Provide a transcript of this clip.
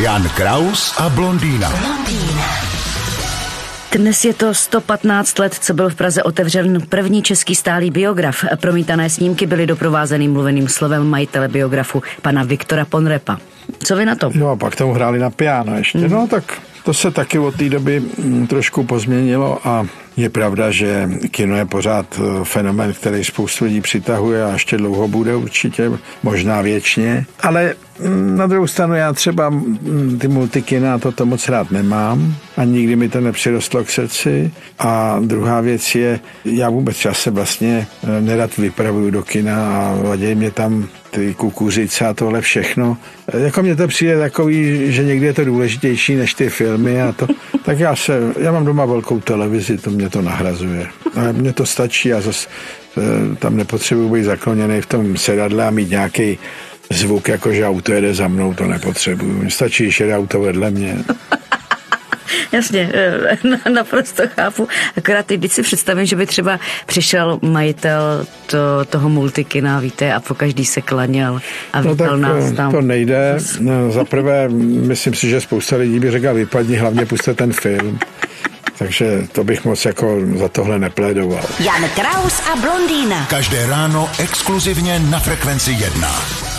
Jan Kraus a blondýna. Dnes je to 115 let, co byl v Praze otevřen první český stálý biograf. Promítané snímky byly doprovázeny mluveným slovem majitele biografu, pana Viktora Ponrepa. Co vy na to? No a pak tomu hráli na piano ještě. Mm. No tak to se taky od té doby mm, trošku pozměnilo a je pravda, že kino je pořád eh, fenomen, který spoustu lidí přitahuje a ještě dlouho bude určitě, možná věčně. Ale mm, na druhou stranu já třeba mm, ty multikina toto moc rád nemám a nikdy mi to nepřirostlo k srdci. A druhá věc je, já vůbec já se vlastně eh, nerad vypravuju do kina a vadí mě tam ty kukuřice a tohle všechno. Jako mně to přijde takový, že někdy je to důležitější než ty filmy a to, tak já se, já mám doma velkou televizi, to mě to nahrazuje. A mně to stačí a zase tam nepotřebuji být zakloněný v tom sedadle a mít nějaký zvuk, jako že auto jede za mnou, to nepotřebuju. Stačí, že jede auto vedle mě. Jasně, eh, naprosto chápu. Akorát teď si představím, že by třeba přišel majitel to, toho multikina, víte, a po každý se klaněl a no vítal tak nás eh, tam. to nejde. No, za prvé, myslím si, že spousta lidí by řekla, vypadni, hlavně puste ten film. Takže to bych moc jako za tohle neplédoval. Jan Kraus a blondýna. Každé ráno exkluzivně na Frekvenci 1.